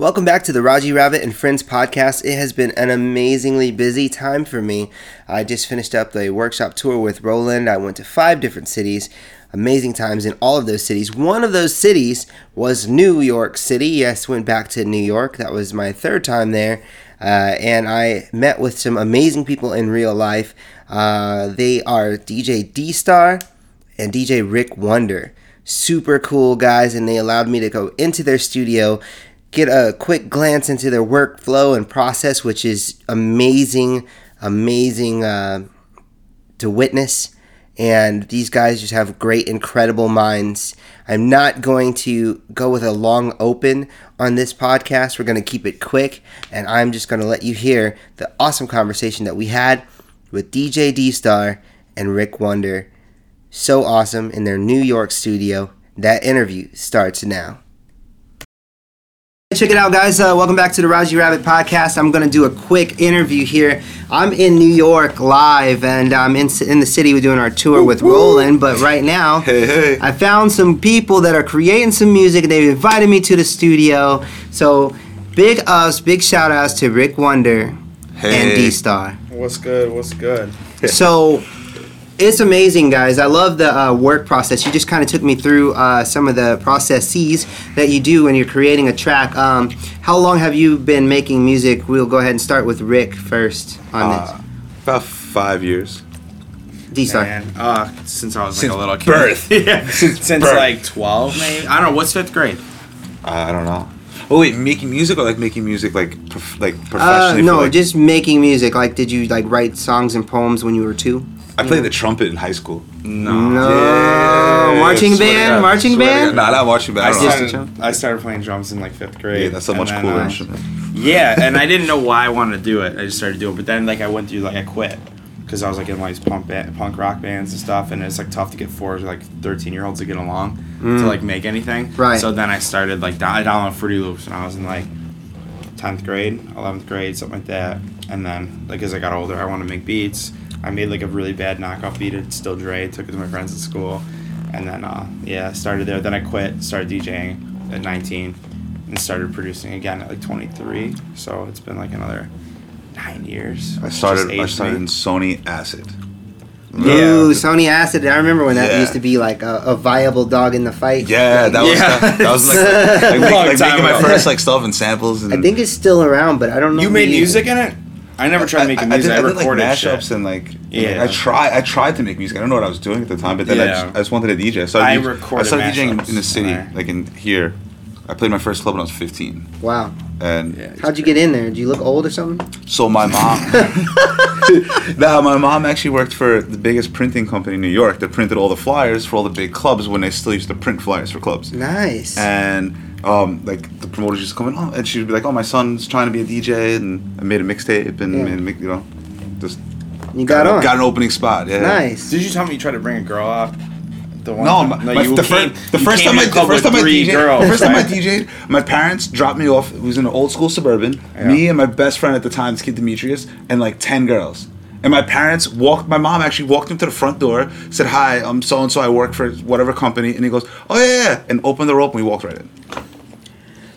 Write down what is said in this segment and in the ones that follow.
Welcome back to the Raji Rabbit and Friends podcast. It has been an amazingly busy time for me. I just finished up the workshop tour with Roland. I went to five different cities. Amazing times in all of those cities. One of those cities was New York City. Yes, went back to New York. That was my third time there. Uh, and I met with some amazing people in real life. Uh, they are DJ D Star and DJ Rick Wonder. Super cool guys, and they allowed me to go into their studio get a quick glance into their workflow and process, which is amazing, amazing uh, to witness. And these guys just have great, incredible minds. I'm not going to go with a long open on this podcast. We're going to keep it quick, and I'm just going to let you hear the awesome conversation that we had with DJ D Star and Rick Wonder. So awesome in their New York studio. That interview starts now. Check it out, guys. Uh, welcome back to the Raji Rabbit podcast. I'm going to do a quick interview here. I'm in New York live, and I'm in, in the city. We're doing our tour with Roland, but right now, Hey, hey. I found some people that are creating some music. They've invited me to the studio. So, big ups, big shout outs to Rick Wonder and D Star. What's good? What's good? So it's amazing, guys. I love the uh, work process. You just kind of took me through uh, some of the processes that you do when you're creating a track. Um, how long have you been making music? We'll go ahead and start with Rick first on Uh, about five years. D Star. Uh, since I was like a little kid. birth. yeah. Since, birth. like 12, maybe. I don't know. What's fifth grade? I I don't know. Oh wait, making music or like making music like prof- like Uh, professionally? no, for, like, just making music. Like, did you like write songs and poems when you were two? I played the trumpet in high school. No, Yeah, marching band, God, marching band. God. Nah, not marching band. I I don't know. Just- started, I started playing drums in like fifth grade. Yeah, that's a much cooler uh, instrument. Yeah, and I didn't know why I wanted to do it. I just started doing it. But then, like, I went through, like, I quit. Because I was, like, in, like, punk, band, punk rock bands and stuff. And it's, like, tough to get four, like, 13 year olds to get along to, like, make anything. Right. So then I started, like, down- I downloaded Fruity Loops when I was in, like, 10th grade, 11th grade, something like that. And then, like, as I got older, I wanted to make beats. I made, like, a really bad knockoff beat at Still Dre, took it to my friends at school. And then, uh, yeah, started there. Then I quit, started DJing at 19, and started producing again at, like, 23. So it's been, like, another nine years. I started. I started me. in Sony Acid. Ooh, Sony Acid. I remember when that Yeah. used to be like a, a viable dog in the fight. Yeah, that was Yeah. that, that was like, like, like, like time making my first like stuff and samples. And I think it's still around, but I don't know. You made music in it? I never tried making I, music. I, I did, I did like recorded mashups shit. and like Yeah. I tried I tried to make music. I don't know what I was doing at the time, but then I, just, I just wanted to DJ. I started, I recorded I started DJing in the city, when I- like in here. I played my first club when I was 15, Wow. and Yeah. How'd you get in there? Did you look old or something? so my mom. nah, my mom actually worked for the biggest printing company in New York that printed all the flyers for all the big clubs when they still used to print flyers for clubs. Nice. And um, like the promoters just coming, come in, oh, and she'd be like, "Oh, my son's trying to be a DJ," and I made a mixtape and, Yeah. and make, you know, just you got, on. got an opening spot. Yeah, nice. Did you tell me you tried to bring a girl out? The one No, time? my, my- you the, came- first, the you first time I in the first time I DJed, girls, the first time I right? DJed, my parents dropped me off. It was in an old school suburban. Yeah. Me and my best friend at the time, this kid Demetrius, and like ten girls. And my parents walked. My mom actually walked him to the front door, said, "Hi, I'm so and so. I work for whatever company." And he goes, "Oh yeah, yeah," and opened the rope, and we walked right in.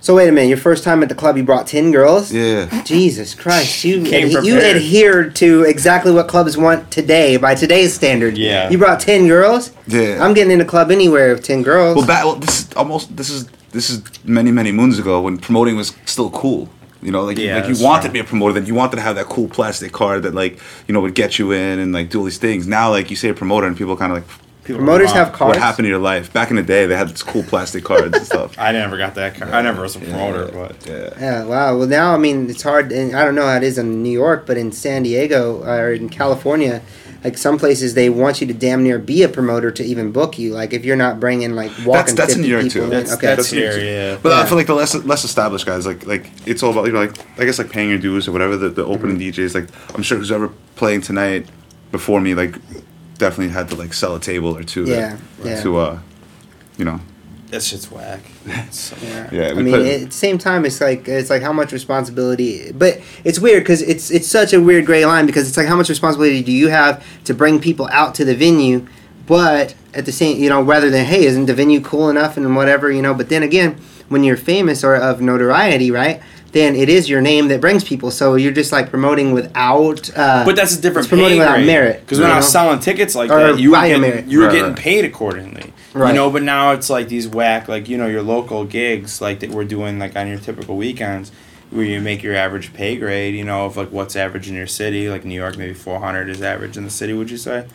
So wait a minute. Your first time at the club, you brought ten girls. Yeah. Jesus Christ! You Came adhe- you adhered to exactly what clubs want today by today's standard. Yeah. You brought ten girls. Yeah. I'm getting in a club anywhere with ten girls. Well, back, well, this is almost this is this is many many moons ago when promoting was still cool. You know, like, Yeah, like you wanted true. to be a promoter, that you wanted to have that cool plastic card that like you know would get you in and like do all these things. Now, like you say a promoter and people kind of like, People Promoters have wrong. cards. what happened to your life? Back in the day, they had this cool plastic cards and stuff. I never got that. Car- I never was a promoter, but Yeah. Yeah, wow. Well, now I mean it's hard, and I don't know how it is in New York, but in San Diego or in California, like some places they want you to damn near be a promoter to even book you. Like if you're not bringing like walking that's in 50 New York, people too. in- that's, okay. that's here, yeah. But Yeah. I feel like the less less established guys, like like it's all about you know like I guess like paying your dues or whatever. The, the opening Mm-hmm. DJs, like I'm sure who's ever playing tonight before me, like definitely had to like sell a table or two. Yeah, to, yeah. to uh, you know, That shit's whack. So Yeah. Yeah, I mean, put- at the same time, it's like it's like how much responsibility. But it's weird because it's it's such a weird gray line because it's like how much responsibility do you have to bring people out to the venue, but at the same, you know, rather than hey, isn't the venue cool enough and whatever, you know. But then again, when you're famous or of notoriety, right? Then it is your name that brings people. So you're just like promoting without. Uh, But that's a different it's promoting without grade. merit. Because when you I was selling tickets like Or that, you were getting, merit. you were Right, getting right. paid accordingly. Right. You know, but now it's like these whack, like you know, your local gigs, like that we're doing, like on your typical weekends, where you make your average pay grade. You know, of like what's average in your city. Like New York, maybe four hundred is average in the city. Would you say?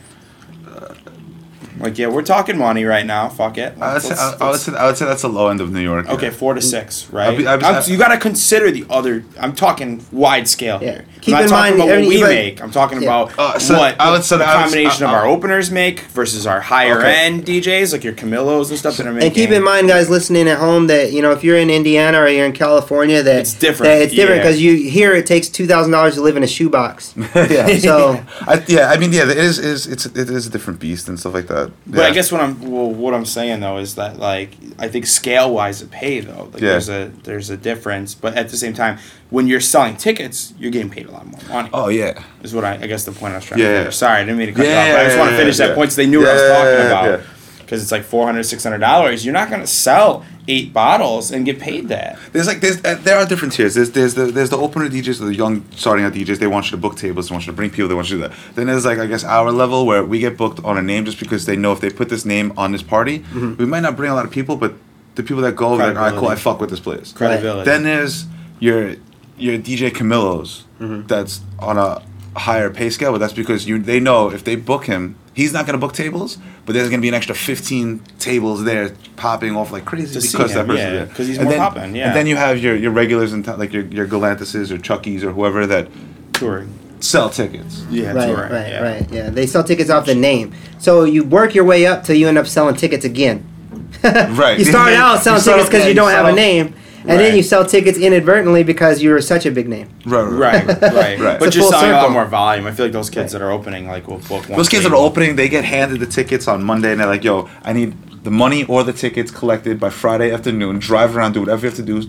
Like yeah, we're talking money right now. Fuck it. I would, say, Let's- I, I, would say, I would say that's the low end of New York. Okay, yeah. four to six, right? I'll be- I'll be- I'm- you got to consider the other. I'm talking wide scale Yeah. here. Keep I'm in not talking mind, about what we everybody- make. I'm talking Yeah. about Uh, so what I would say the I was- combination uh, of our uh, openers make versus our higher Okay. end DJs, like your Camilos and stuff that are making. And keep in mind, guys listening at home, that you know if you're in Indiana or you're in California, that It's different, That it's different yeah. because you here it takes two thousand dollars to live in a shoebox. yeah. So I, yeah, I mean, yeah, it is, is it's it is a different beast and stuff like that. But I guess what I'm well, what I'm saying though is that like I think scale wise it pay though. Like Yeah. there's a there's a difference, but at the same time, when you're selling tickets, you're getting paid a lot more money. Oh yeah. Is what I I guess the point I was trying Yeah, to yeah. Sorry, I didn't mean to cut you Yeah, off, but I just yeah, want to finish yeah. that point so they knew what I was Yeah, talking yeah, about. yeah. Because it's like 400 600 dollars. You're not gonna sell eight bottles and get paid that. There's like there's uh, there are different tiers. There's there's the there's the opener DJs, the young starting out DJs. They want you to book tables. They want you to bring people. They want you to do that. Then there's like I guess our level where we get booked on a name just because they know if they put this name on this party, we might not bring a lot of people, but the people that go, like, all right, cool, I fuck with this place. Credibility. Then there's your your DJ Camilo's Mm-hmm. that's on a higher pay scale, but that's because you they know if they book him, he's not gonna book tables, but there's gonna be an extra 15 tables there popping off like crazy To because that him, person yeah, there. 'cause he's And more then, poppin', yeah. And then you have your your regulars and town, like your your Galantises or Chuckies or whoever that touring. sell tickets. Yeah, right, touring. right, yeah. right. Yeah, they sell tickets off the name. So you work your way up till you end up selling tickets again. Right. You start out selling You tickets because you you don't have a start off- name, and then you sell tickets inadvertently because you're such a big name. Right, Right, right. Right. But you're full selling a lot more volume. I feel like those kids that are opening like will book one. Those kids that are opening, they get handed the tickets on Monday, and they're like, "Yo, I need the money or the tickets collected by Friday afternoon. Drive around, do whatever you have to do,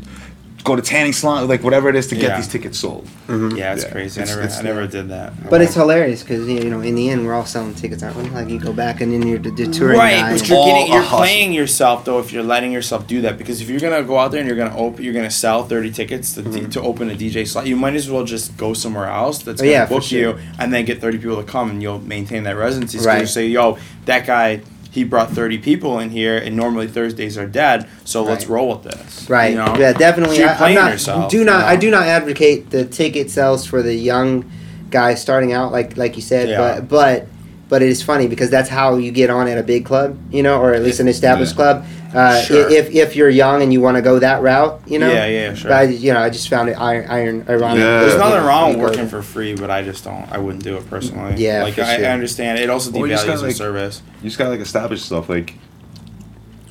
go to tanning salon, like whatever it is to get Yeah. these tickets sold." Yeah, it's Yeah. crazy. It's- I never, it's- I never did that. But it's hilarious because you know in the end we're all selling tickets, aren't we? Like you go back and then you're the, the touring right, guy. but and- you're All getting, a you're hustle. playing yourself though if you're letting yourself do that because if you're gonna go out there and you're gonna open, you're gonna sell 30 tickets to, Mm-hmm. to open a DJ slot. You might as well just go somewhere else that's Oh, gonna yeah, for book sure. you and then get 30 people to come and you'll maintain that residency. So Right. you say, yo, that guy. He brought 30 people in here, and normally Thursdays are dead. So let's roll with this. Right. You know? Yeah, definitely. So you're I, playing not. yourself, do not. you I do not advocate the ticket sales for the young guys starting out, like like you said. Yeah. But but but it is funny because that's how you get on at a big club, you know, or at least an established Yeah. club. Uh, Sure. If if you're young and you want to go that route, you know. Yeah, yeah, sure. But I, you know, I just found it iron, iron ironic. Yeah. There's nothing wrong with working for free, but I just don't. I wouldn't do it personally. Yeah, like for I, sure. I understand. It also Or you devalues gotta, the like- service. You just gotta like establish stuff. Like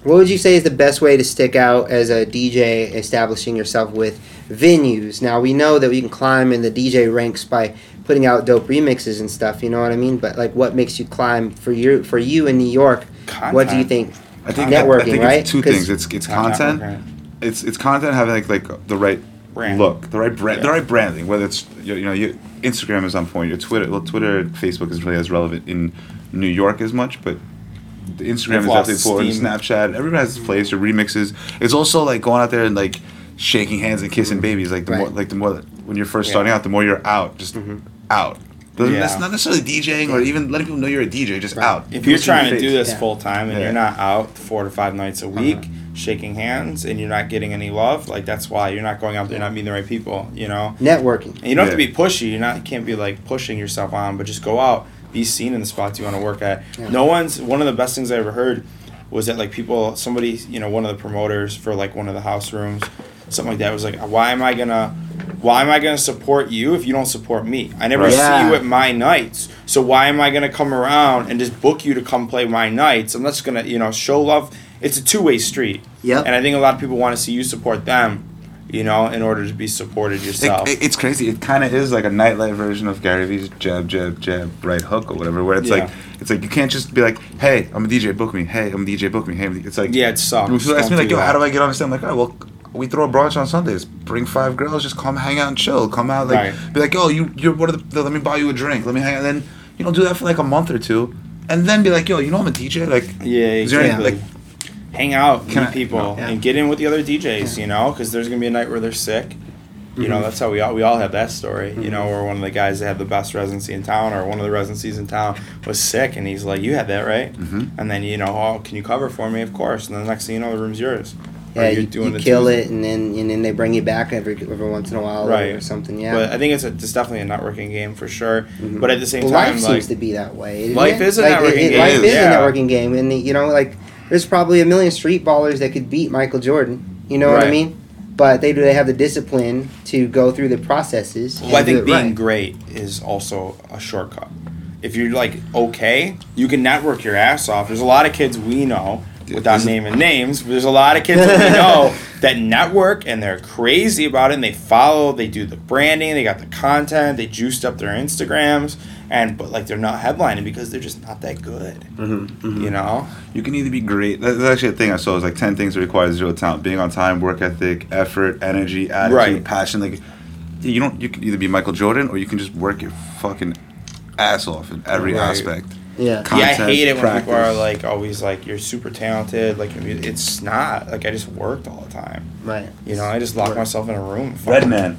What would you say is the best way to stick out as a DJ establishing yourself with venues? Now we know that we can climb in the DJ ranks by putting out dope remixes and stuff, you know what I mean? But like what makes you climb for you for you in New York? What do you think? I think Networking, I think right? It's two 'Cause- things. It's it's Not content. networking. It's it's content having like like the right Brand. look, the right brand, the right branding. Whether it's you you know your Instagram is on point. Your Twitter, well, Twitter, Facebook isn't really as relevant in New York as much, but the Instagram They've is definitely important. steam. Snapchat, everyone has its place. Your remixes. It's also like going out there and like shaking hands and kissing mm-hmm. babies. Like the more like the more when you're first Yeah. starting out, the more you're out, just mm-hmm. out. Doesn't- Yeah. That's not necessarily DJing or even letting people know you're a DJ. Just Right. out. If you're trying to face. do this Yeah. full time and Yeah. you're not out four to five nights a uh-huh. week shaking hands and you're not getting any love, like that's why you're not going out there, you're not meeting the right people, you know. Networking. And you don't have to be pushy. You're not. You can't be like pushing yourself on, but just go out, be seen in the spots you want to work at. Yeah. No one's. One of the best things I ever heard was that like people, somebody, you know, one of the promoters for like one of the house rooms, something like that was like, why am I gonna, why am I gonna support you if you don't support me? I never Right. see Yeah. you at my nights, so why am I gonna come around and just book you to come play my nights? I'm just gonna, you know, show love. It's a two way street. Yeah. And I think a lot of people want to see you support them. You know, in order to be supported yourself. It, it- it's crazy. It kind of is like a nightlight version of Gary Vee's jab, jab, jab, right hook or whatever. Where it's Yeah. like, it's like you can't just be like, "Hey, I'm a DJ, book me." Hey, I'm a DJ, book me. Hey, it's like Yeah, it sucks. When people ask me like, "Yo, that. how do I get on this?" I'm like, "All right, well, we throw a brunch on Sundays. Bring five girls, just come hang out and chill. Come out, like, Right. be like, oh, you, you're what? Are the, let me buy you a drink. Let me hang out." And then you know, do that for like a month or two, and then be like, "Yo, you know, I'm a DJ. Like, Yeah, there any, exactly. like, hang out, meet I- people, Yeah. and get in with the other DJs. You know, because there's gonna be a night where they're sick. You know, that's how we all we all have that story. You know, where one of the guys that had the best residency in town, or one of the residencies in town, was sick, and he's like, "You had that, right?" Mhm. And then you know, oh, can you cover for me? Of course. And then the next thing you know, the room's yours. Yeah, you're you, doing you kill Tuesday. it, and then and then they bring you back every every once in a while, Right. or something. Yeah. But I think it's a, it's definitely a networking game for sure. Mhm. But at the same Well, time, life like seems to be that way. Life it? is a Like, networking it- game, Life is yeah. a networking game, and you know, like there's probably a million street ballers that could beat Michael Jordan. You know what I mean? But they do. They have the discipline to go through the processes. Well, I think being right. great is also a shortcut. If you're like okay, you can network your ass off. There's a lot of kids we know, without naming names, there's a lot of kids that we know that network and they're crazy about it and they follow, they do the branding, they got the content, they juiced up their Instagrams, and but like they're not headlining because they're just not that good. Mm-hmm, You know? You can either be great. That's actually a thing I saw. It was like ten things that require zero talent: being on time, work ethic, effort, energy, attitude, Right. passion. Like you don't. You can either be Michael Jordan or you can just work your fucking ass off in every Right. aspect. Yeah. yeah, I hate it when people are like always like you're super talented. Like it's not. Like I just worked all the time. Right. You know, I just locked Work. myself in a room. Redman.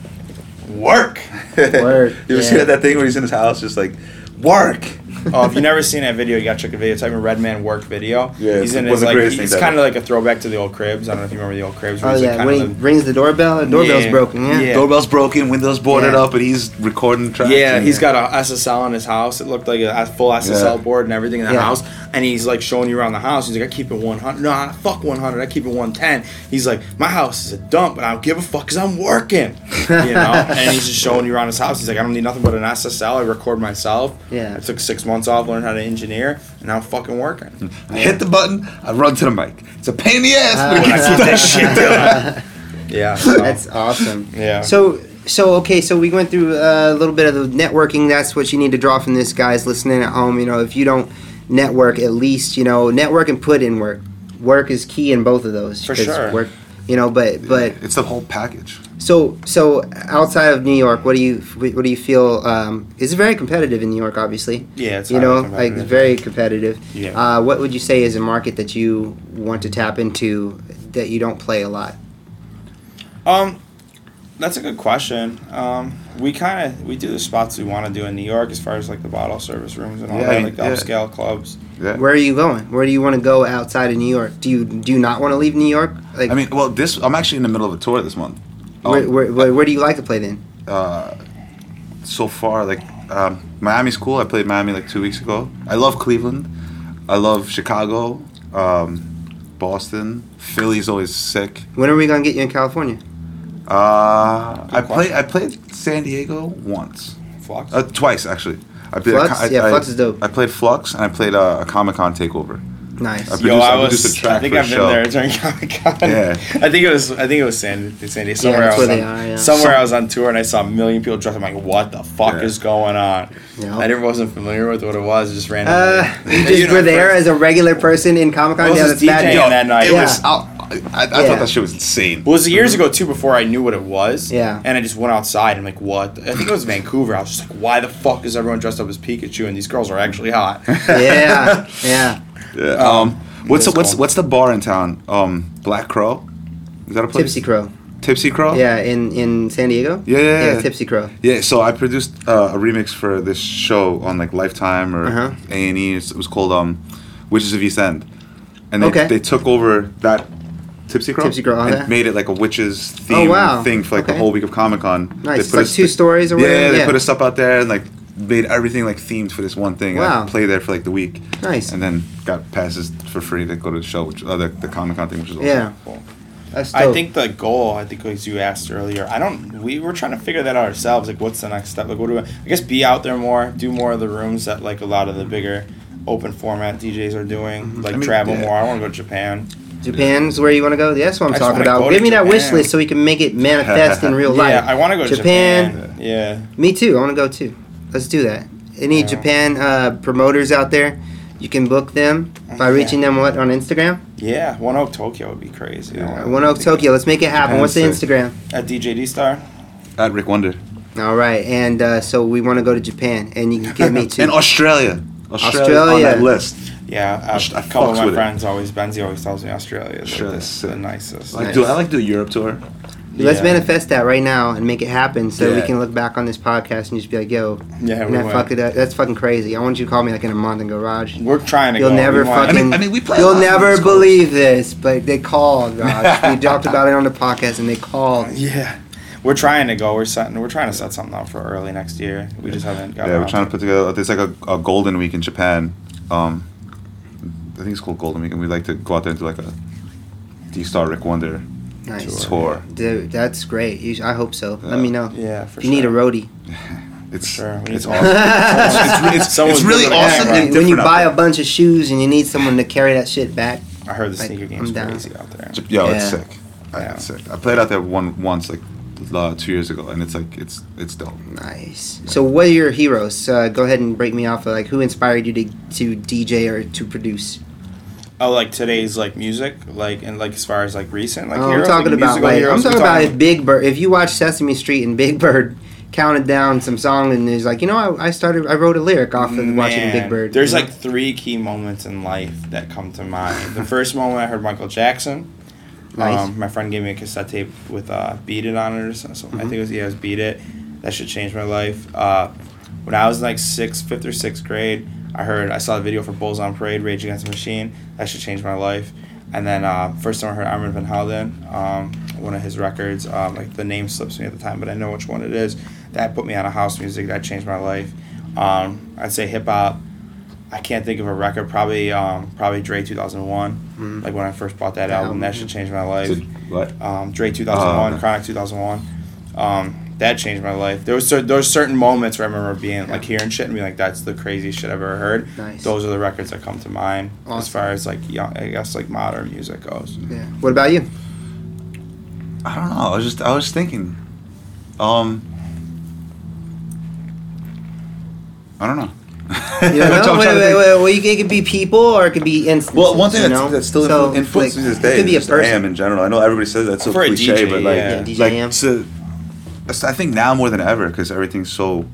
work. Word, you ever yeah. see that thing where he's in his house just like work? oh, if you've never seen that video, you gotta check the video. Type in Redman work video. Yeah, he's in one his like greatest he's kind of like a throwback to the old cribs. I don't know if you remember the old cribs. where Oh he's, like, yeah. When he the- rings the doorbell, the doorbell's Yeah. broken. Yeah. Yeah. Doorbell's broken, windows boarded Yeah. up, and he's recording tracks. yeah, and- he's got a SSL in his house. It looked like a, a full SSL Yeah. board and everything in the Yeah. house. And he's like showing you around the house. He's like, I keep it 100. No, I- fuck 100. I keep it 110. He's like, my house is a dump, but I don't give a fuck because I'm working. You know? and he's just showing you around his house. He's like, I don't need nothing but an SSL. I record myself. Yeah. I took six months off, learned how to engineer, and now I'm fucking working. I hit the button, I run to the mic. It's a pain in the ass. Ah. but it When I gets keep that shit done. Yeah. so- That's awesome. Yeah. So so okay, so we went through uh, a little bit of the networking. That's what you need to draw from this, guys listening at home. You know, if you don't network, at least you know network and put in work. Work is key in both of those. For 'cause sure. Work, you know, but but it's the whole package. so so outside of New York, what do you what do you feel? Um, it's very competitive in New York, obviously. Yeah, it's you know, like it's very competitive. Yeah. Uh, what would you say is a market that you want to tap into that you don't play a lot? Um, that's a good question. Um, we kind of we do the spots we want to do in New York as far as like the bottle service rooms and all Yeah, that, like the yeah. upscale clubs. Yeah. Where are you going? Where do you want to go outside of New York? Do you do you not want to leave New York? Like, I mean, well, this I'm actually in the middle of a tour this month. where, Um, where, where, where do you like to play then? uh, so far, like um, Miami's cool. I played Miami like two weeks ago. I love Cleveland. I love Chicago, um, Boston. Philly's always sick. When are we gonna get you in California? Uh, I Good played. question. I played San Diego once, Fluxx. uh, twice actually. I played Fluxx? I, Yeah, I- Fluxx is dope. I played Fluxx and I played uh, a Comic Con takeover. Nice. I Yo, I I produced was. a track I think for a I've been show. there during Comic Con. Yeah. I think it was. I think it was San, San Diego. Somewhere that's I was where they on, are, yeah. Somewhere Some- I was on tour and I saw a million people dressed. I'm like, what the fuck Yeah. is going on? Yeah. I never wasn't familiar with what it was. Just randomly. Uh, you just You know, were there first- as a regular person in Comic Con. Was Yeah, just that's bad. That night. It Yeah. was. I, I, I Yeah. thought that shit was insane. Well, it was years ago too, before I knew what it was. Yeah. And I just went outside. and I'm like, what? I think it was Vancouver. I was just like, why the fuck is everyone dressed up as Pikachu and these girls are actually hot? Yeah, yeah. Yeah. Um, Um, what's the, what's called- what's the bar in town? Um, Black Crow. Is that a place? Tipsy Crow. Tipsy Crow. Yeah, in in San Diego. Yeah, yeah, Yeah, yeah. Tipsy Crow. Yeah, so I produced uh, a remix for this show on like Lifetime or Uh-huh. A and E. It was called um, Witches of East End, and they, Okay. they took over that Tipsy Crow, Tipsy Crow, and okay. made it like a witches Oh, wow. thing for like Okay. the whole week of Comic Con. Nice. It's like two stories or yeah, whatever. they put us up out there and like made everything like themed for this one thing. and Wow. I played there for like the week, Nice. and then got passes for free to go to the show, which uh, the, the Comic Con thing, which is awesome. Yeah. Cool. That's I think the goal, I think as you asked earlier, I don't. We were trying to figure that out ourselves. Like, what's the next step? Like, what do we? I guess be out there more, do more of the rooms that like a lot of the bigger open format DJs are doing. Like I mean, travel yeah. more. I want to go to Japan. Japan's where you want to go. That's what I'm I talking about. Give me that wish list so we can make it manifest in real life. Yeah, I want to go to Japan. Japan. Yeah. Me too. I want to go too. Let's do that. Any Yeah. Japan uh, promoters out there? You can book them by Yeah. reaching them what on Instagram. Yeah, One Oak Tokyo would be crazy. I Yeah. One Oak Tokyo. Let's make it happen. What's the Instagram? At DJD Star. At Rick Wonder. All right, and uh, so we want to go to Japan, and you can get me too. and Australia. Australia's Australia. on that list. Yeah, a, Just- I a couple of my with it. friends always Benzi always tells me Australia is Sure, like the, the nicest. Like, Nice. do I like to do a Europe tour? Let's manifest that right now and make it happen, so we can look back on this podcast and just be like, "Yo, Yeah, we that fuck it up. That's fucking crazy." I want you to call me like in a month and go, "Raj, We're trying to You'll go. never We fucking. I mean- I mean, we play you'll never believe this, but they called, Raj. we talked about it on the podcast, and they called. Yeah, we're trying to go. We're setting. We're trying to set something up for early next year. We just haven't got. Yeah, we're trying to put together. There's like a, a golden week in Japan. Um, I think it's called Golden Week, and we like to go out there and do like a D Star Rick Wonder Nice, tour. dude. That's great. You sh- I hope so. Yeah. Let me know. Yeah, for if you need a sure. roadie. It's Sure, we it's awesome. someone. it's, it's, it's really awesome get it. and when you buy a bunch of shoes and you need someone to carry that shit back. I heard the Like, sneaker I'm game's crazy out there. Yo, it's sick. I, Yeah. It's sick. I played out there one once like uh, two years ago, and it's like it's it's dope. Nice. So, what are your heroes? Uh, go ahead and break me off. Of, like, who inspired you to to DJ or to produce? Oh, like today's like music, like and like as far as like recent, like Oh, I'm talking like, about like heroes. I'm We're talking about if Big Bird. If you watch Sesame Street and Big Bird counted down some song and is like, you know, I, I started, I wrote a lyric off of watching Big Bird. There's like three key moments in life that come to mind. the first moment I heard Michael Jackson. Nice. Um, my friend gave me a cassette tape with uh, "Beat It" on it or something. I Mm-hmm. think it was yeah, it was "Beat It." That should change my life. Uh, when I was like sixth, fifth or sixth grade, I heard I saw a video for Bulls on Parade, Rage Against the Machine. That should change my life. And then uh, first time I heard Armand Van Helden, um, one of his records. Um, like the name slips me at the time, but I know which one it is. That put me on a house music. That changed my life. Um, I'd say hip hop. I can't think of a record. Probably, um, probably Dre two thousand one. Mhm. Like when I first bought that album, that should change my life. What? Um, Dre two thousand one. Chronic two thousand one. That changed my life. There was cer- there was certain moments where I remember being like hearing shit and being like, "That's the craziest shit I've ever heard." Nice. Those are the records that come to mind as far as like young, I guess like modern music goes. Yeah. What about you? I don't know. I was just I was thinking. Um. I don't know. You know, trying wait, wait, wait, well, you, it could be people or it could be instances. Well, one thing you that's, know? that's still So, influences like, this it day could be a is just AM person. in general. I know everybody says that's so For a cliche, DJ, but like, yeah. Yeah, DJ like AM. so, I think now more than ever because everything's so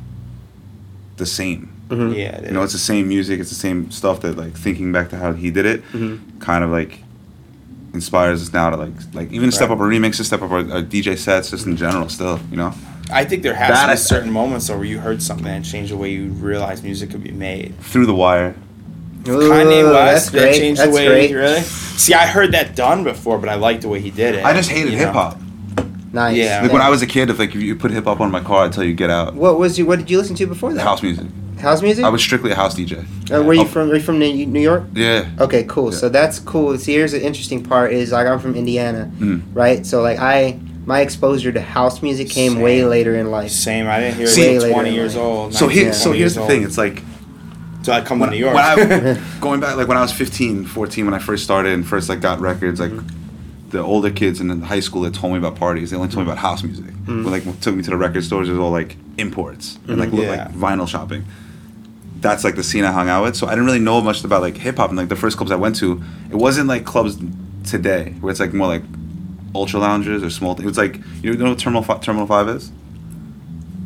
the same. Mhm. Yeah, it You know, it's the same music, it's the same stuff that like thinking back to how he did it, Mhm. kind of like inspires us now to like like even step up our remixes, step up our, our DJ sets, just in general. Still, you know, I think there has That to be I- certain moments though where you heard something and changed the way you realized music could be made. through the wire. Kanye Ooh, West, that's that great. changed That's the way. great. Really? See, I heard that done before, but I liked the way he did it. I just hated hip hop. Nice. Yeah. Like when I was a kid, if like if you put hip hop on my car, I'd tell you get out. What was you? What did you listen to before that? House music. House music. I was strictly a house DJ. Uh, where you from? Are you from New New York? Yeah. Okay, cool. Yeah. So that's cool. See, here's the interesting part: is like I'm from Indiana, Mm. right? So like I, my exposure to house music came Same. way later in life. Same. I didn't hear See- it Way until later 20 years life. old. So 19, here, so here's the old. thing. It's like So I come when, to New York. when I going back like when I was 15, 14, when I first started and first like got records, like the older kids in high school that told me about parties, they only told me about house music. Mm. When like took me to the record stores, it was all like imports and like. Yeah. like vinyl shopping. That's like the scene I hung out with. So I didn't really know much about like hip hop and like the first clubs I went to, it wasn't like clubs today where it's like more like ultra lounges or small. It was like you know what Terminal Fi- Terminal Five is.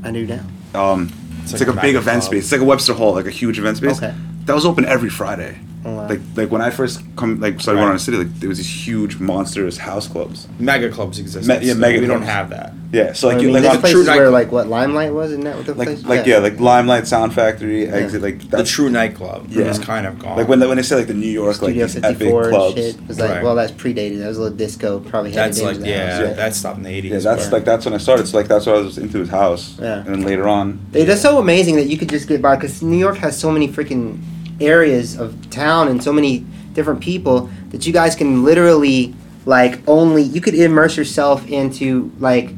I knew now. Um, it's, It's like, like a a big event club. space. It's like a Webster Hall, like a huge event space. Okay. That was open every Friday. Oh, wow. Like like when I first come like started Right. going on the city, like there was these huge monstrous house clubs. mega clubs exist. Me- yeah, mega We don't have that. Yeah, so like I you mean, like this on place True is where Nightclub. like what Limelight was, isn't that what the like place? like yeah. like Limelight Sound Factory, Yeah. exit like The true nightclub Yeah. is kind of gone. like when they, when they say like the New York like these 54 epic clubs. shit. Was like, Right. well, that's predated. That was a little disco. Probably that's it like yeah, house, right? that stopped in the 80s. Yeah, that's but- like that's when I started. So like that's why I was into his house. Yeah. And then later on, It is so amazing that you could just get by because New York has so many freaking areas of town and so many different people that you guys can literally like only you could immerse yourself into like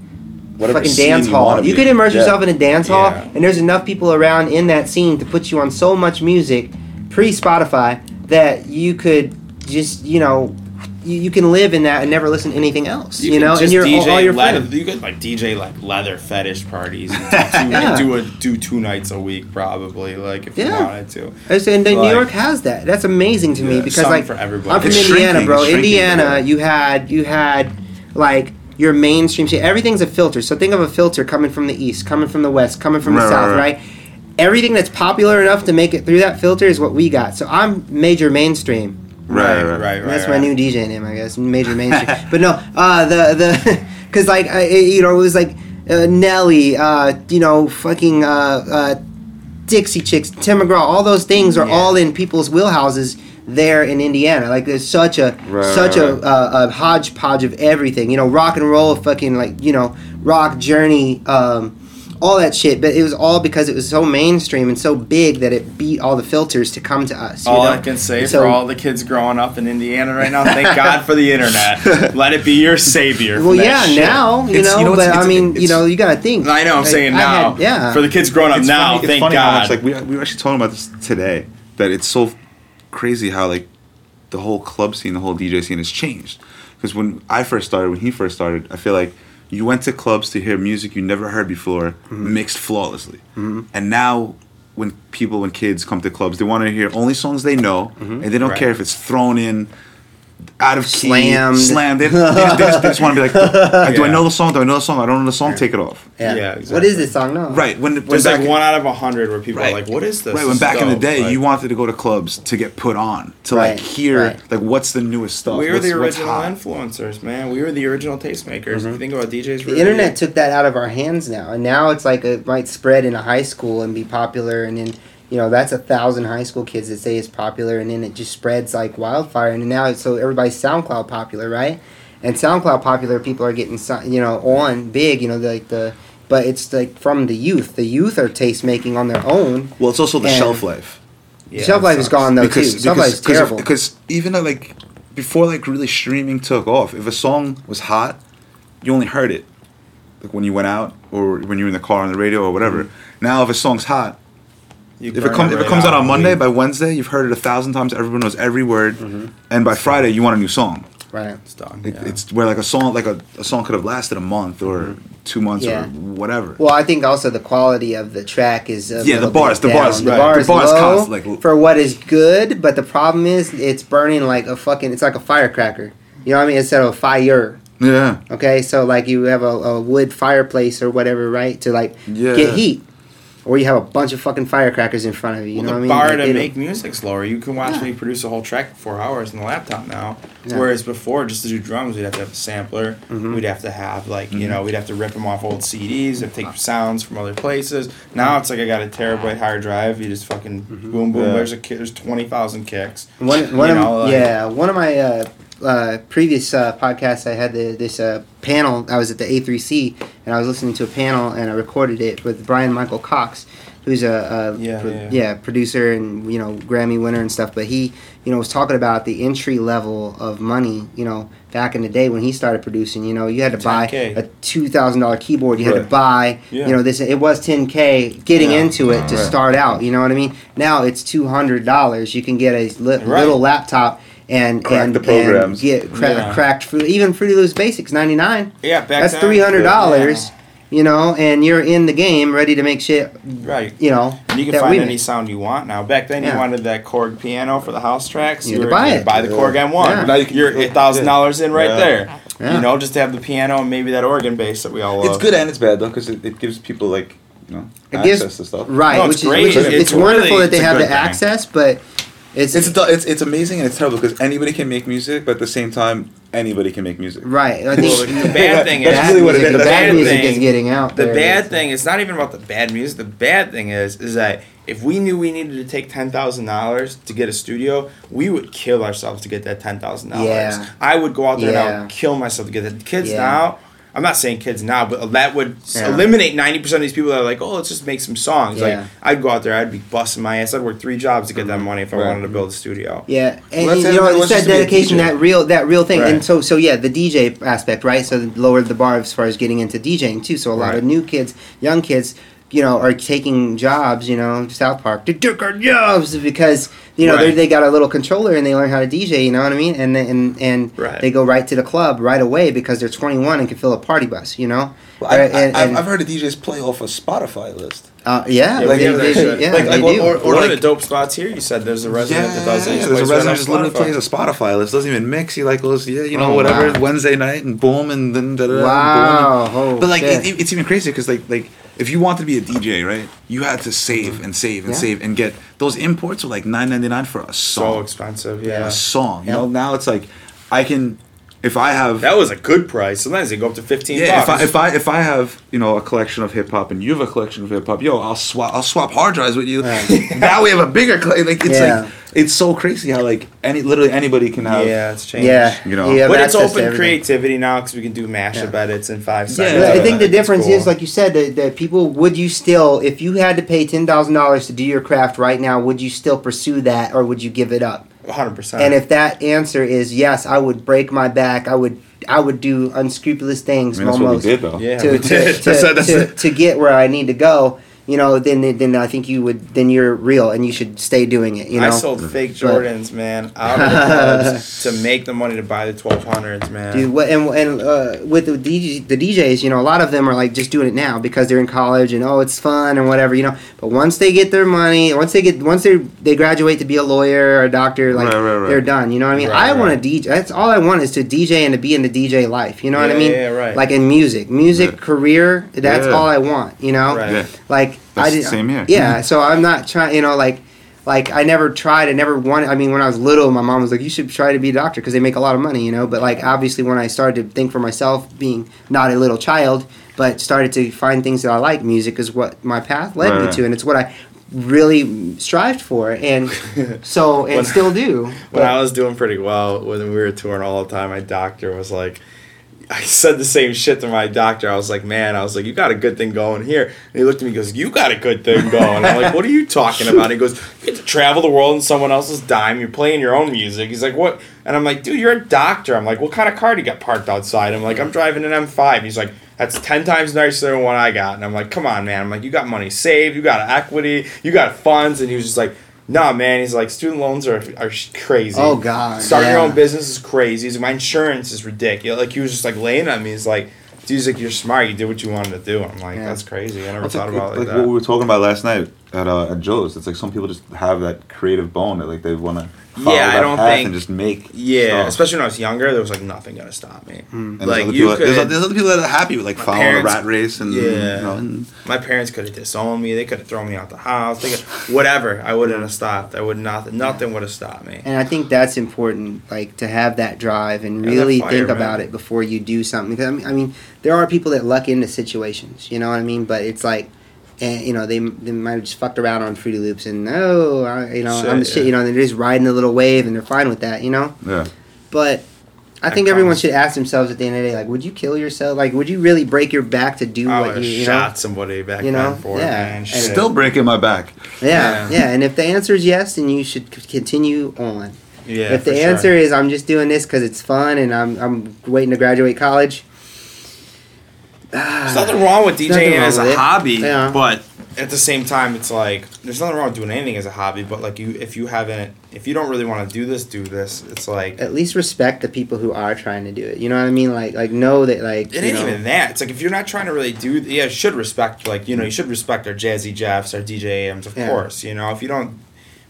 Whatever fucking dance hall. wanna You could immerse Yeah. yourself in a dance hall, Yeah. and there's enough people around in that scene to put you on so much music pre Spotify that you could just you know. You, you can live in that and never listen to anything else, you, could know, and you're DJ all, all your leather, friends. You could like DJ like leather fetish parties and do, two, Yeah. and do a do two nights a week probably like if you Yeah. wanted to. I said, and then New Like- York has that. That's amazing to me Yeah, because like for everybody, I'm from It's Indiana, shrinking, bro. shrinking, Indiana, yeah. you had you had like your mainstream shit. Everything's a filter. So think of a filter coming from the east, coming from the west, coming from the Right, south, right, right? right. everything that's popular enough to make it through that filter is what we got. So I'm major mainstream. Right, right. right, right. That's my new DJ name, I guess. Major mainstream. but no, uh, the the because like I, it- you know it was like uh, Nelly, uh, you know, fucking uh, uh, Dixie Chicks, Tim McGraw. All those things are Yeah. all in people's wheelhouses there in Indiana. Like there's such a Right, such a, right. uh, a hodgepodge of everything. You know, rock and roll, fucking like you know, rock journey. Um, all that shit, but it was all because it was so mainstream and so big that it beat all the filters to come to us. you All know? I can say So- for all the kids growing up in Indiana right now, thank God for the internet. Let it be your savior. Well, yeah, shit. now you It's- know, you know, but it's- I mean, you know, you gotta think. I know. I'm Like, saying now. had- yeah. For the kids growing up It's now, funny, thank it's funny how God. much like we, we were actually talking about this today that it's so crazy how like the whole club scene, the whole DJ scene has changed. Because when I first started, when he first started, I feel like you went to clubs to hear music you never heard before, Mm-hmm. mixed flawlessly. And now, when people, when kids come to clubs, they want to hear only songs they know, and they don't Right. care if it's thrown in. Out of key, Slammed. slammed. They, they just, they just, they just want to be like, do I know the song? Do I know the song? I don't know the song. Take it off. yeah. Yeah, exactly. is this song? No. Right when, when There's back like in- one out of a hundred where people Right. are like, "What is this?" Right, when back is in the day, Like, you wanted to go to clubs to get put on, to Right, like hear right. like what's the newest stuff. we were the original influencers, man. We were the original tastemakers. If you think about DJs, Mm-hmm. The internet took that out of our hands now, and now it's like it might spread in a high school and be popular, and then you know that's a thousand high school kids that say it's popular, and then it just spreads like wildfire, and now it's so everybody's SoundCloud popular, right? And SoundCloud popular people are getting you know on big, you know like the. But it's like from the youth. The youth are taste making on their own. Well, it's also the shelf life Yeah, Shelf life is gone though because too. Shelf life is because, terrible. because even like before like really streaming took off, if a song was hot, you only heard it like when you went out or when you were in the car on the radio or whatever. Mm-hmm. Now, if a song's hot, You if it burn comes if it comes out on Monday, by Wednesday you've heard it a thousand times. Everyone knows every word, Mm-hmm. and by Friday you want a new song. right. it's done. It, yeah. It's where like a song like a, a song could have lasted a month or two months Mm-hmm. Yeah. or whatever. Well, I think also the quality of the track is a Yeah, the little bars- bit the bars, down. the right. bar The is bars low const- like- for what is good, but the problem is it's burning like a fucking. It's like a firecracker. You know what I mean? Instead of a fire. yeah. Okay, so like you have a, a wood fireplace or whatever, right? To like Yeah. get heat, or you have a bunch of fucking firecrackers in front of you. You well, know the what I mean? bar Like, to they don't- make music slower. You can watch Yeah. me produce a whole track for four hours on the laptop now. Yeah. Whereas before, just to do drums, we'd have to have a sampler. Mm-hmm. We'd have to have like you know we'd have to rip them off old CDs and take sounds from other places. Now it's like I got a terabyte hard drive. You just fucking Mm-hmm. boom boom. Yeah. There's a ki- there's twenty thousand kicks. One, one You of know, like- yeah, one of my uh, uh, previous uh, podcasts, I had the, this uh, panel. I was at the A3C, and I was listening to a panel, and I recorded it with Bryan-Michael Cox, who's a, a Yeah, pro- yeah, yeah. producer and you know Grammy winner and stuff. But he, you know, was talking about the entry level of money. You know, back in the day when he started producing, you know, you had to buy 10K. a two thousand dollar keyboard. You had to buy, Yeah. you know, this. It was ten k getting into it to Right. start out. You know what I mean? Now it's two hundred dollars. You can get a li- Right. little laptop and Crack and, the programs. and get cra- Yeah. cracked Fruit, even Fruity Loops Basics ninety nine. Yeah, back That's three hundred dollars. yeah. You know, and you're in the game, ready to make shit. Right. You know, And you can that find any make. sound you want now. Back then, Yeah. you wanted that Korg piano for the house tracks. You You, had were to buy you it. had buy the Korg M1. Yeah. Now you can- You're eight thousand dollars in right Yeah. there. Yeah. You know, just to have the piano and maybe that organ bass that we all love. It's good and it's bad though because it, it gives people like you know It access gives- to stuff. Right, No, it's which is great. which is It's it's, wonderful really- that they have the thing. access, but it's It's, a, it's it's amazing and it's terrible because anybody can make music, but at the same time anybody can make music. right. I Well, the bad thing is bad really what it music, is. the The bad bad music thing- is getting out. The there. bad thing, it's not even about the bad music. The bad thing is, is that if we knew we needed to take ten thousand dollars to get a studio, we would kill ourselves to get that ten thousand dollars. Yeah. I would go out there Yeah. and I would kill myself to get that. Kids Yeah. now, I'm not saying kids now, but that would Yeah. eliminate ninety percent of these people that are like, oh, let's just make some songs. Yeah. Like I'd go out there, I'd be busting my ass. I'd work three jobs to get that mm-hmm. money if I Right. wanted to build a studio. Yeah, and Well, that's you know Everybody it's that to be a dedication, that real, that real thing, and so so yeah, the DJ aspect, right? So lowered the bar as far as getting into DJing too. So a lot Right. of new kids, young kids, you know, are taking jobs. You know, South Park, they took our jobs because you know they Right. they got a little controller and they learn how to DJ. You know what I mean? And then- and and Right. they go right to the club right away because they're 21 and can fill a party bus. You know, Well, I, Uh, and- I, and- I've heard of DJs play off a Spotify list. Uh, yeah, Yeah, they, we have that they- yeah, Like- they like, do. or- One like- of the dope spots here, you said there's a resident that does it. yeah, He there's a resident just literally plays a Spotify list. Doesn't even mix. He like goes, yeah, you know, Oh, whatever wow. Wednesday night and boom and then da da da. Wow, and boom. oh, but like shit. it, it's even crazy because like like if you wanted to be a DJ, right, you had to save and save and Yeah. save and get those imports were like nine ninety nine for a song. So expensive, yeah. A song. You Yeah. know, now it's like I can if I have That was a good price. Sometimes they go up to fifteen yeah, if I, if I if I have you know a collection of hip hop and you have a collection of hip hop, yo, I'll swap I'll swap hard drives with you. now we have a bigger cl- like it's Yeah. like it's so crazy how like any literally anybody can have yeah, it's changed. yeah, you know. you have but it's open creativity now because we can do mashup Yeah. edits in five Yeah, seconds. But I think the difference cool. is, like you said, that, that people would you still, if you had to pay ten thousand dollars to do your craft right now, would you still pursue that, or would you give it up? 100%. And if that answer is yes, I would break my back. I would, I would do unscrupulous things I mean, that's what we almost did though. yeah, to, we to, did. to, That's- that's- to, to get where I need to go. You know, then then I think you would then you're real and you should stay doing it. You know, I sold fake Jordans, man, out of clubs to make the money to buy the 1200s, man. Dude, what and and uh, with the DJ, the DJs, you know, a lot of them are like just doing it now because they're in college and oh, it's fun and whatever, you know. But once they get their money, once they get, once they they graduate to be a lawyer or a doctor, like Right, right, right. they're done. You know what I mean? Right, I want right. to DJ. That's all I want is to DJ and to be in the DJ life. You know what I mean? yeah, right. Like in music, music Yeah. career. That's Yeah. all I want. You know, Right. Like I That's did. the same here. Yeah. Mm-hmm. So I'm not trying. You know, like. Like I never tried, I never wanted. I mean, when I was little, my mom was like, "You should try to be a doctor because they make a lot of money," you know. But like, obviously, when I started to think for myself, being not a little child, but started to find things that I like, music is what my path led me to, and it's what I really strived for, and so and When- still do. when But- I was doing pretty well, when we were touring all the time, my doctor was like, I said the same shit to my doctor. I was like, man, I was like, you got a good thing going here. And he looked at me and goes, you got a good thing going. I'm like, what are you talking about? He goes, you get to travel the world on someone else's dime. You're playing your own music. He's like, what? And I'm like, dude, you're a doctor. I'm like, what kind of car do you got parked outside? I'm like, I'm driving an M5. He's like, that's 10 times nicer than what I got. And I'm like, come on, man. I'm like, you got money saved. You got equity. You got funds. And he was just like, Nah, man. He's like, student loans are, are crazy. Oh, God, Starting your own business is crazy. He's like, my insurance is ridiculous. Like he was just like laying on me. He's like, dude, he's like, you're smart. You did what you wanted to do. I'm like, Yeah. that's crazy. I never It's thought like, about it like like, what we were talking about last night at uh, at Joe's. It's like some people just have that creative bone that like they want to follow Yeah, I that don't path think- and just make. Yeah, stuff. especially when I was younger, there was like nothing gonna stop me. And there's Like other you people, could, there's, there's other people that are happy with like following parents- a rat race and Yeah. you know, and my parents could have disowned me. They could have thrown me out the house. They could, whatever. I wouldn't have stopped. I would not. Nothing would have stopped me. And I think that's important, like to have that drive and Yeah, really fire, think man. about it before you do something. Because I mean, I mean, there are people that luck into situations, you know what I mean. But it's like, and you know, they they might have just fucked around on Fruity Loops and no, I, you know, I'm the Shit, shit, yeah. you know, and they're just riding the little wave and they're fine with that, you know. yeah. But I That think everyone should ask themselves at the end of the day, like, would you kill yourself? Like, would you really break your back to do I what you, you shot know? somebody back You know? then Yeah. it, man. And Still breaking my back. Yeah, Yeah. yeah. And if the answer is yes, then you should c- continue on. yeah. if the for sure. answer is I'm just doing this because it's fun and I'm I'm waiting to graduate college. There's ah. nothing wrong with DJing wrong as a hobby, Yeah. but at the same time, it's like there's nothing wrong with doing anything as a hobby. But like you, if you haven't, if you don't really want to do this, do this. It's like At least respect the people who are trying to do it. You know what I mean? Like like know that like it ain't know, even that. It's like if you're not trying to really do, yeah, you should respect like you know you should respect our Jazzy Jeffs, our DJ AMs, of Yeah. course. You know if you don't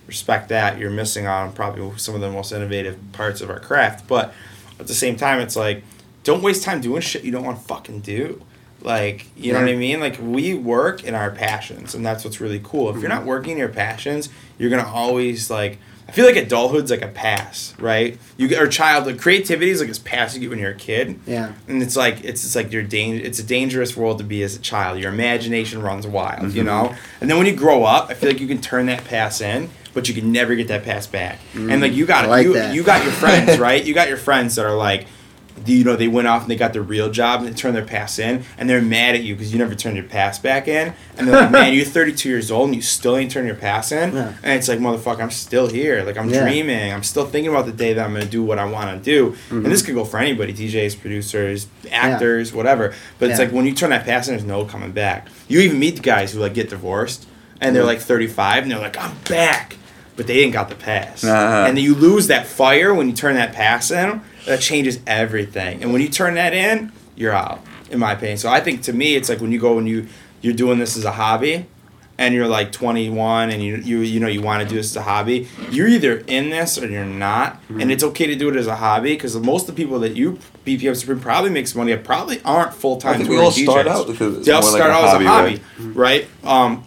respect that, you're missing out on probably some of the most innovative parts of our craft. But at the same time, it's like don't waste time doing shit you don't want to fucking do. Like, you know what I mean? Like, we work in our passions, and that's what's really cool. If you're Mm-hmm. not working in your passions, you're gonna always like. I feel like adulthood's like a pass, right? You get or childhood creativity is like this pass you get when you're a kid, Yeah. and it's like it's just like you're dang- It's a dangerous world to be as a child. Your imagination runs wild, you know. And then when you grow up, I feel like you can turn that pass in, but you can never get that pass back. and like you got like you that. you got your friends, right? You got your friends that are like. You know they went off and they got their real job and they turned their pass in and they're mad at you because you never turned your pass back in. And they're like man you're 32 years old and you still ain't turned your pass in? Yeah. and it's like motherfucker I'm still here. Like I'm Yeah. dreaming. I'm still thinking about the day that I'm gonna do what I want to do Mm-hmm. and this could go for anybody DJs producers actors whatever. But it's like when you turn that pass in there's no coming back. You even meet the guys who like get divorced and they're like 35 and they're like I'm back. But they ain't got the pass Uh-huh. and then you lose that fire when you turn that pass in that changes everything and when you turn that in you're out in my opinion so I think to me it's like when you go and you you're doing this as a hobby and you're like 21 and you you you know you want to do this as a hobby, you're either in this or you're not, Mm-hmm. and it's okay to do it as a hobby because most of the people that you BPM Supreme probably makes money at probably aren't full time. think we all start out because They all more like start out hobby, as a hobby, right? Um,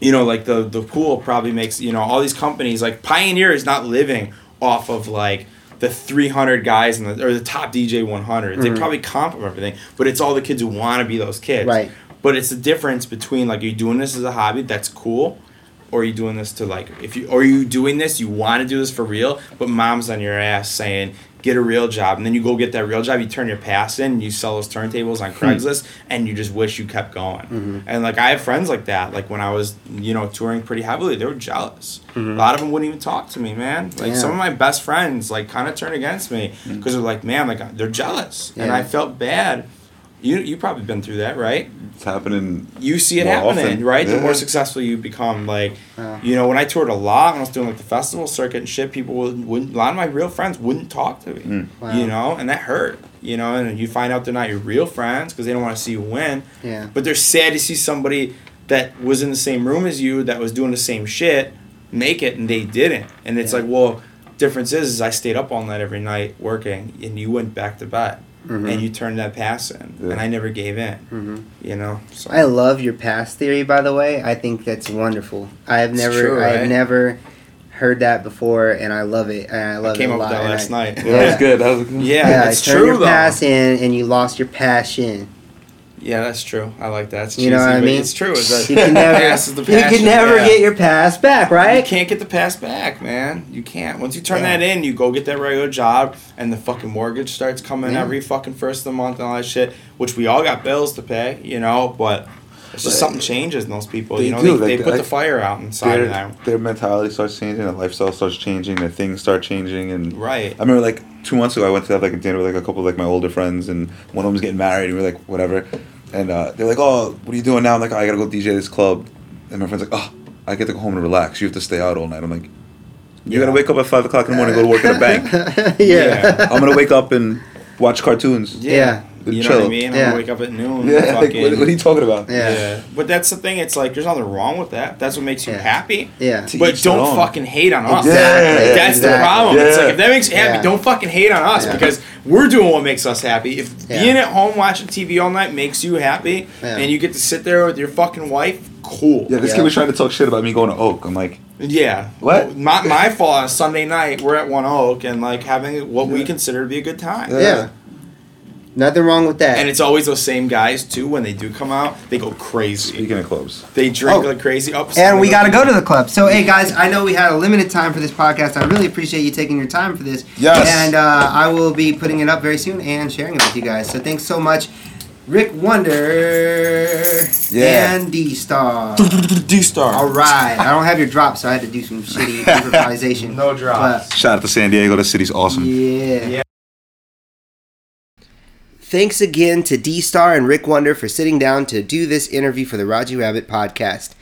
you know, like the the pool probably makes you know all these companies like Pioneer is not living off of like the 300 guys in the or the top DJ 100. They mm-hmm. probably comp of everything, but it's all the kids who want to be those kids. Right. But it's the difference between like are you doing this as a hobby that's cool, or are you doing this to like if you or are you doing this you want to do this for real, but mom's on your ass saying get a real job, and then you go get that real job, you turn your pass in, you sell those turntables on hmm. Craigslist, and you just wish you kept going. Mm-hmm. And like I have friends like that. Like when I was you know touring pretty heavily, they were jealous. Mm-hmm. A lot of them wouldn't even talk to me, man. Like Yeah. some of my best friends like kind of turned against me hmm. because they're like, man, like they're jealous, and I felt bad. You you probably been through that, right? It's happening. you see it More happening, often. right? The more successful you become, like, Yeah. you know, when I toured a lot, when I was doing like the festival circuit and shit, people would, wouldn't, a lot of my real friends wouldn't talk to me, Mm. Wow. you know, and that hurt, you know, and you find out they're not your real friends because they don't want to see you win, Yeah. but they're sad to see somebody that was in the same room as you that was doing the same shit make it and they didn't, and it's Yeah. like, well, difference is, is I stayed up all night every night working, and you went back to bed. Mhm. And you turned that pass in, Yeah. and I never gave in. Mhm. You know, so I love your past theory, by the way. I think that's wonderful. I have It's never, true, I have never heard that before, and I love it. And I love I came it a up with lot. that last I- night. Yeah, that was good. That was good. Yeah, Yeah, it's turn true your though. pass in, and you lost your passion. Yeah, that's true. I like that. It's You know what I mean? It's true. It's You can never, is the you can never yeah. get your pass back, right? You can't get the pass back, man. You can't. Once you turn Yeah. that in, you go get that regular job, and the fucking mortgage starts coming Yeah. every fucking first of the month and all that shit. Which we all got bills to pay, you know. But it's just But- something changes in those people. They you know, do, they, like, they put I- the fire out inside of Their, them. their mentality starts changing, their lifestyle starts changing, their things start changing, and Right. I remember like two months ago, I went to have like a dinner with like a couple of like my older friends, and one of them was getting married, and we are like whatever, and uh, they're like, "Oh, what are you doing now?" I'm like, oh, "I gotta go DJ this club," and my friend's like, "Oh, I get to go home and relax. You have to stay out all night." I'm like, "You Yeah. gotta wake up at five o'clock in the morning, and go to work at a bank. yeah. I'm gonna wake up and watch cartoons." Yeah. You know Chill. what I mean? I'm Yeah. gonna wake up at noon. Yeah, like, what, what are you talking about? Yeah. yeah. But that's the thing. It's like there's nothing wrong with that. That's what makes you Yeah. happy. Yeah. To But don't own. fucking hate on us. Exactly. Yeah, That's the exactly. problem. It's Yeah. like if that makes you happy, Yeah. don't fucking hate on us Yeah. because we're doing what makes us happy. If Yeah. being at home watching TV all night makes you happy Yeah. and you get to sit there with your fucking wife, cool. Yeah, this Yeah. kid was trying to talk shit about me going to Oak. I'm like, Yeah. What? My, my fault on Sunday night, we're at One Oak and like having what we consider to be a good time. Yeah. Yeah. Nothing wrong with that. And it's always those same guys too. When they do come out, they go crazy. speaking of clubs, They drink Oh. like crazy. Oh, and we got to go to the club. So, hey guys, I know we had a limited time for this podcast. I really appreciate you taking your time for this. Yes. And uh, I will be putting it up very soon and sharing it with you guys. So, thanks so much, Rick Wonder Yeah. and D Star. D Star. All right. I don't have your drop, so I had to do some shitty improvisation. No drops. shout out to San Diego. The city's awesome. Yeah. Yeah. Thanks again to D Star and Rick Wonder for sitting down to do this interview for the Raji Rabbit podcast.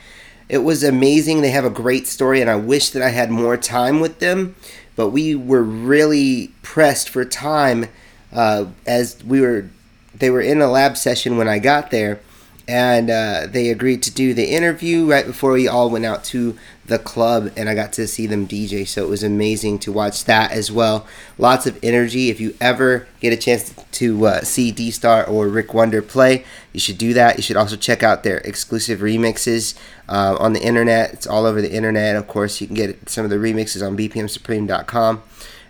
It was amazing. They have a great story, and I wish that I had more time with them. But we were really pressed for time uh, as we were. They were in a lab session when I got there, and uh, they agreed to do the interview right before we all went out to the club, and I got to see them DJ. So it was amazing to watch that as well. Lots of energy. If you ever get a chance to uh, see D Star or Rick Wonder play, you should do that. You should also check out their exclusive remixes uh, on the internet. It's all over the internet. Of course, you can get some of the remixes on BPMSupreme.com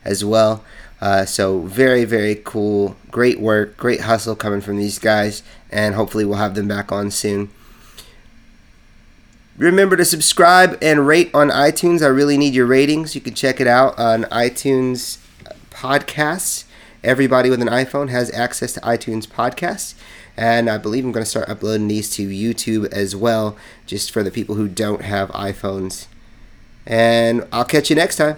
as well. Uh, so very very cool, great work, great hustle coming from these guys, and hopefully we'll have them back on soon. Remember to subscribe and rate on iTunes. I really need your ratings. You can check it out on iTunes podcasts. Everybody with an iPhone has access to iTunes podcasts. And I believe I'm going to start uploading these to YouTube as well, just for the people who don't have iPhones. And I'll catch you next time.